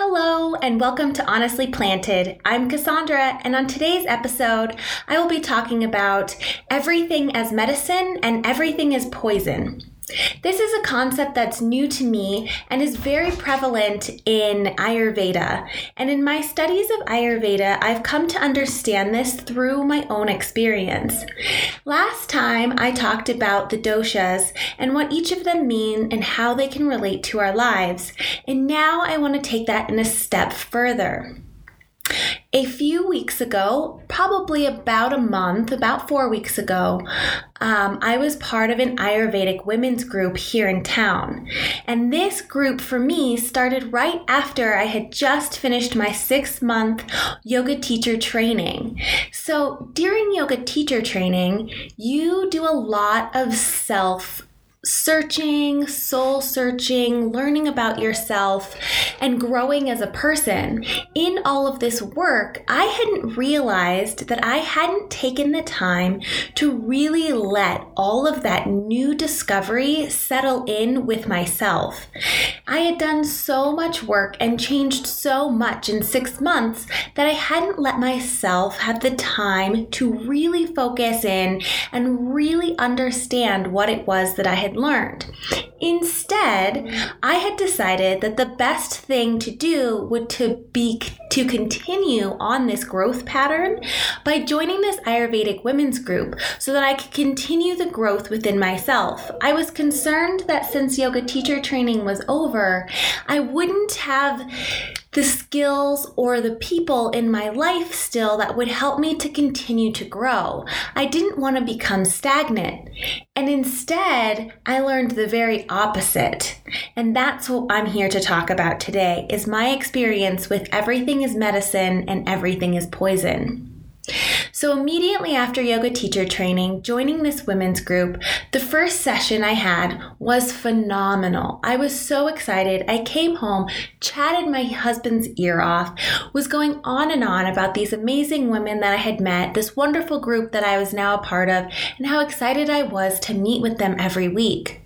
Hello, and welcome to Honestly Planted. I'm Cassandra, and on today's episode, I will be talking about everything as medicine and everything as poison. This is a concept that's new to me and is very prevalent in Ayurveda. And in my studies of Ayurveda, I've come to understand this through my own experience. Last time, I talked about the doshas and what each of them mean and how they can relate to our lives. And now I want to take that in a step further. A few weeks ago, probably about a month, about four weeks ago, um, I was part of an Ayurvedic women's group here in town. And this group for me started right after I had just finished my six month yoga teacher training. So during yoga teacher training, you do a lot of self searching, soul searching, learning about yourself, and growing as a person. In all of this work, I hadn't realized that I hadn't taken the time to really let all of that new discovery settle in with myself. I had done so much work and changed so much in six months that I hadn't let myself have the time to really focus in and really understand what it was that I had learned. Instead, I had decided that the best thing to do would to be to continue on this growth pattern by joining this Ayurvedic women's group so that I could continue the growth within myself. I was concerned that since yoga teacher training was over, I wouldn't have the skills or the people in my life still that would help me to continue to grow. I didn't want to become stagnant. And instead, I learned the very opposite. And that's what I'm here to talk about today is my experience with everything is medicine and everything is poison. So, immediately after yoga teacher training, joining this women's group, the first session I had was phenomenal. I was so excited. I came home, chatted my husband's ear off, was going on and on about these amazing women that I had met, this wonderful group that I was now a part of, and how excited I was to meet with them every week.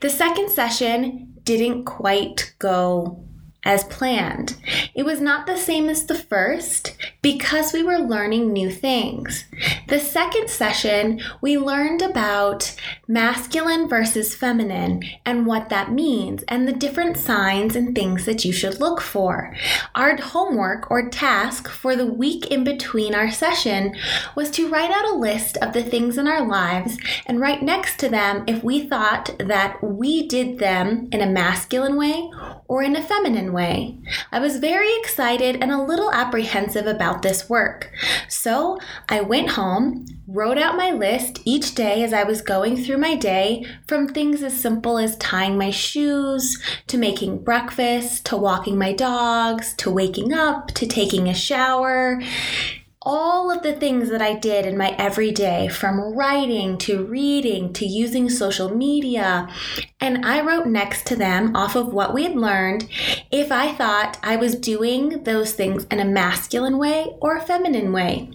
The second session didn't quite go as planned. It was not the same as the first because we were learning new things. The second session, we learned about masculine versus feminine and what that means and the different signs and things that you should look for. Our homework or task for the week in between our session was to write out a list of the things in our lives and write next to them if we thought that we did them in a masculine way or in a feminine way. I was very excited and a little apprehensive about this work. So I went home, wrote out my list each day as I was going through my day, from things as simple as tying my shoes, to making breakfast, to walking my dogs, to waking up, to taking a shower all of the things that I did in my everyday, from writing to reading to using social media. And I wrote next to them, off of what we had learned, if I thought I was doing those things in a masculine way or a feminine way.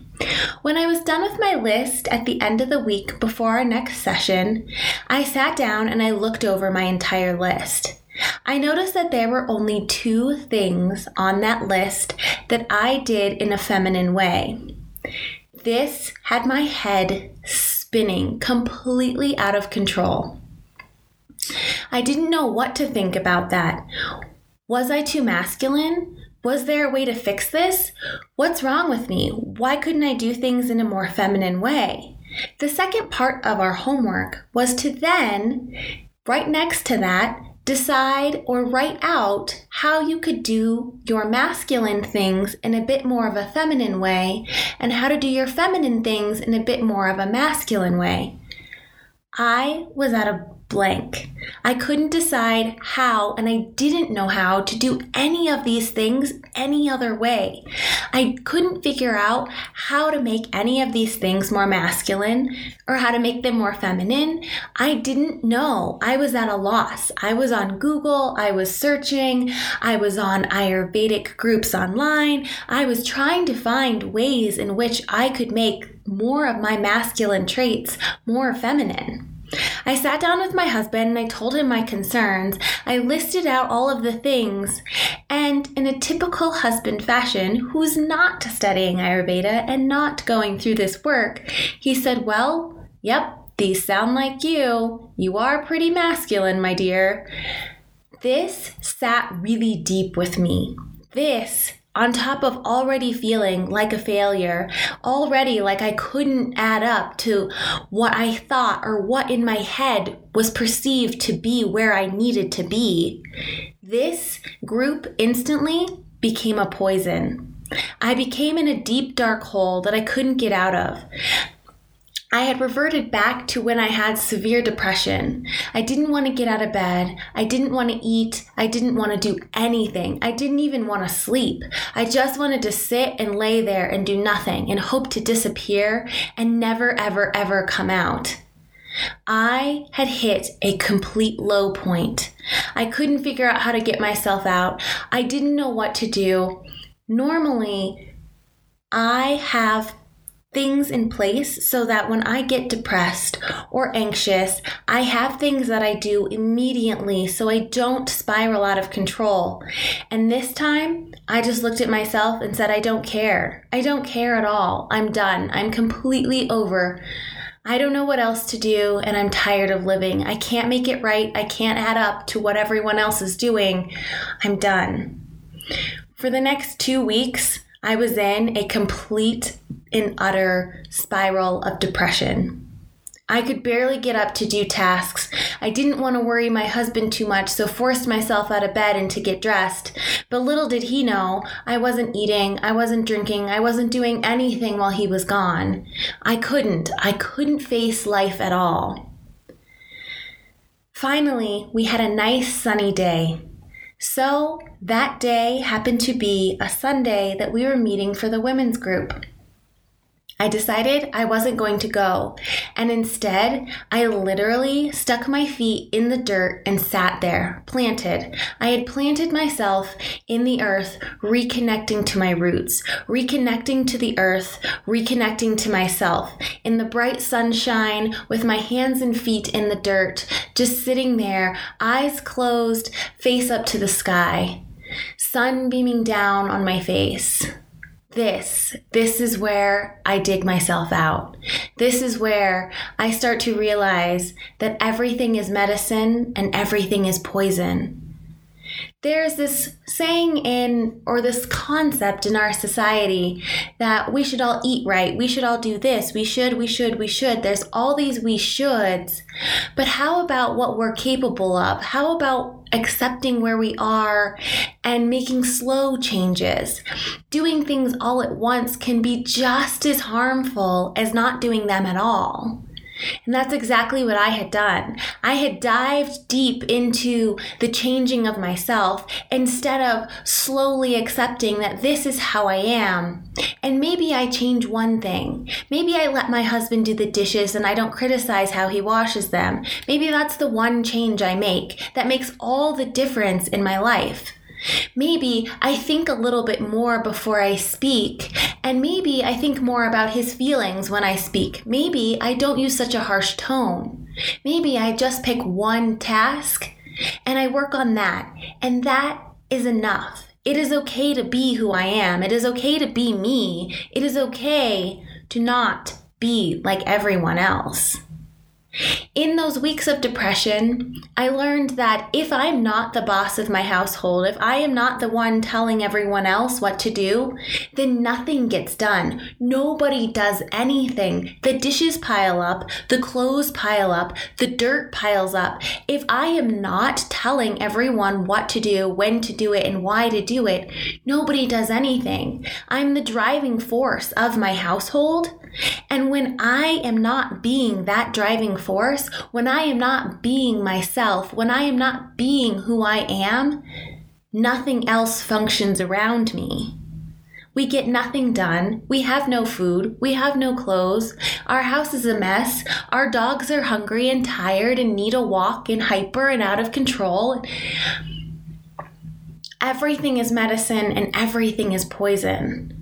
When I was done with my list at the end of the week before our next session, I sat down and I looked over my entire list. I noticed that there were only two things on that list that I did in a feminine way. This had my head spinning completely out of control. I didn't know what to think about that. Was I too masculine? Was there a way to fix this? What's wrong with me? Why couldn't I do things in a more feminine way? The second part of our homework was to then, right next to that, decide or write out how you could do your masculine things in a bit more of a feminine way and how to do your feminine things in a bit more of a masculine way. I was at a blank. I couldn't decide how, and I didn't know how to do any of these things any other way. I couldn't figure out how to make any of these things more masculine or how to make them more feminine. I didn't know. I was at a loss. I was on Google, I was searching, I was on Ayurvedic groups online. I was trying to find ways in which I could make more of my masculine traits more feminine. I sat down with my husband and I told him my concerns. I listed out all of the things, and in a typical husband fashion, who's not studying Ayurveda and not going through this work, he said, Well, yep, these sound like you. You are pretty masculine, my dear. This sat really deep with me. This on top of already feeling like a failure, already like I couldn't add up to what I thought or what in my head was perceived to be where I needed to be, this group instantly became a poison. I became in a deep dark hole that I couldn't get out of. I had reverted back to when I had severe depression. I didn't want to get out of bed. I didn't want to eat. I didn't want to do anything. I didn't even want to sleep. I just wanted to sit and lay there and do nothing and hope to disappear and never, ever, ever come out. I had hit a complete low point. I couldn't figure out how to get myself out. I didn't know what to do. Normally, I have things in place so that when I get depressed or anxious, I have things that I do immediately so I don't spiral out of control. And this time, I just looked at myself and said, I don't care. I don't care at all. I'm done. I'm completely over. I don't know what else to do, and I'm tired of living. I can't make it right. I can't add up to what everyone else is doing. I'm done. For the next two weeks, I was in a complete and utter spiral of depression. I could barely get up to do tasks. I didn't want to worry my husband too much, so forced myself out of bed and to get dressed. But little did he know, I wasn't eating, I wasn't drinking, I wasn't doing anything while he was gone. I couldn't. I couldn't face life at all. Finally, we had a nice sunny day. So, that day happened to be a Sunday that we were meeting for the women's group. I decided I wasn't going to go, and instead, I literally stuck my feet in the dirt and sat there, planted. I had planted myself in the earth, reconnecting to my roots, reconnecting to the earth, reconnecting to myself, in the bright sunshine, with my hands and feet in the dirt, just sitting there, eyes closed, face up to the sky, sun beaming down on my face this, this is where I dig myself out. This is where I start to realize that everything is medicine and everything is poison there's this saying in, or this concept in our society that we should all eat right, we should all do this, we should, we should, we should. There's all these we shoulds. But how about what we're capable of? How about accepting where we are and making slow changes? Doing things all at once can be just as harmful as not doing them at all. And that's exactly what I had done. I had dived deep into the changing of myself instead of slowly accepting that this is how I am. And maybe I change one thing. Maybe I let my husband do the dishes and I don't criticize how he washes them. Maybe that's the one change I make that makes all the difference in my life. Maybe I think a little bit more before I speak, and maybe I think more about his feelings when I speak. Maybe I don't use such a harsh tone. Maybe I just pick one task and I work on that, and that is enough. It is okay to be who I am. It is okay to be me. It is okay to not be like everyone else. In those weeks of depression, I learned that if I'm not the boss of my household, if I am not the one telling everyone else what to do, then nothing gets done. Nobody does anything. The dishes pile up, the clothes pile up, the dirt piles up. If I am not telling everyone what to do, when to do it, and why to do it, nobody does anything. I'm the driving force of my household. And when I am not being that driving force, when I am not being myself, when I am not being who I am, nothing else functions around me. We get nothing done. We have no food. We have no clothes. Our house is a mess. Our dogs are hungry and tired and need a walk and hyper and out of control. Everything is medicine and everything is poison.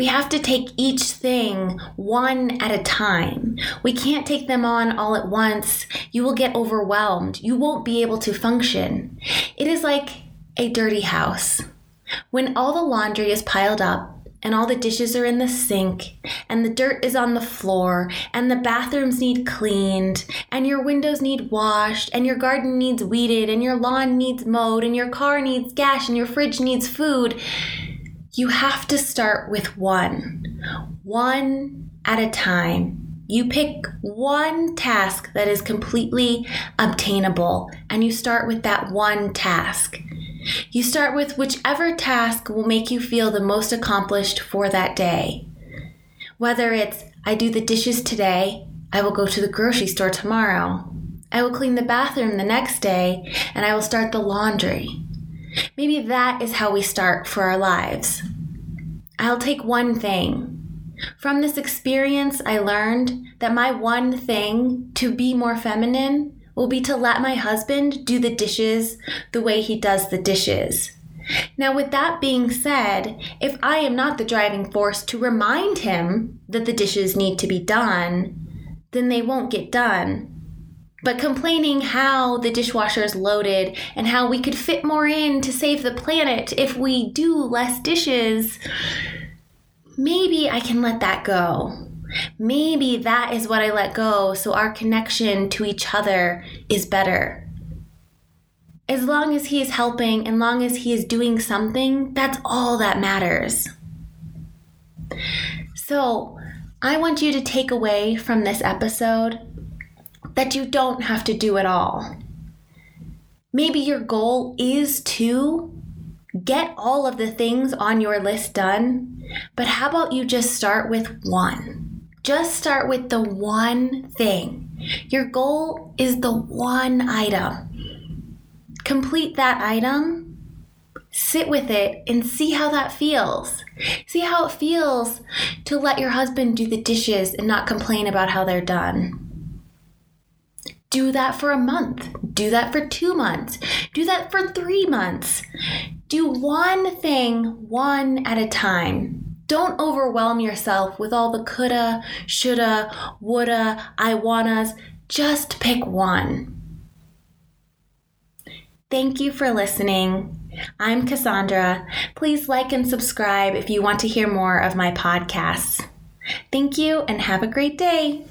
We have to take each thing one at a time. We can't take them on all at once. You will get overwhelmed. You won't be able to function. It is like a dirty house. When all the laundry is piled up, and all the dishes are in the sink, and the dirt is on the floor, and the bathrooms need cleaned, and your windows need washed, and your garden needs weeded, and your lawn needs mowed, and your car needs gas, and your fridge needs food, you have to start with one. One at a time. You pick one task that is completely obtainable, and you start with that one task. You start with whichever task will make you feel the most accomplished for that day. Whether it's, I do the dishes today, I will go to the grocery store tomorrow, I will clean the bathroom the next day, and I will start the laundry. Maybe that is how we start for our lives. I'll take one thing. From this experience, I learned that my one thing to be more feminine will be to let my husband do the dishes the way he does the dishes. Now, with that being said, if I am not the driving force to remind him that the dishes need to be done, then they won't get done. But complaining how the dishwasher is loaded and how we could fit more in to save the planet if we do less dishes, maybe I can let that go. Maybe that is what I let go so our connection to each other is better. As long as he is helping, as long as he is doing something, that's all that matters. So, I want you to take away from this episode that you don't have to do it all. Maybe your goal is to get all of the things on your list done, but how about you just start with one? Just start with the one thing. Your goal is the one item. Complete that item, sit with it, and see how that feels. See how it feels to let your husband do the dishes and not complain about how they're done. Do that for a month. Do that for two months. Do that for three months. Do one thing one at a time. Don't overwhelm yourself with all the coulda, shoulda, woulda, I wannas. Just pick one. Thank you for listening. I'm Cassandra. Please like and subscribe if you want to hear more of my podcasts. Thank you and have a great day.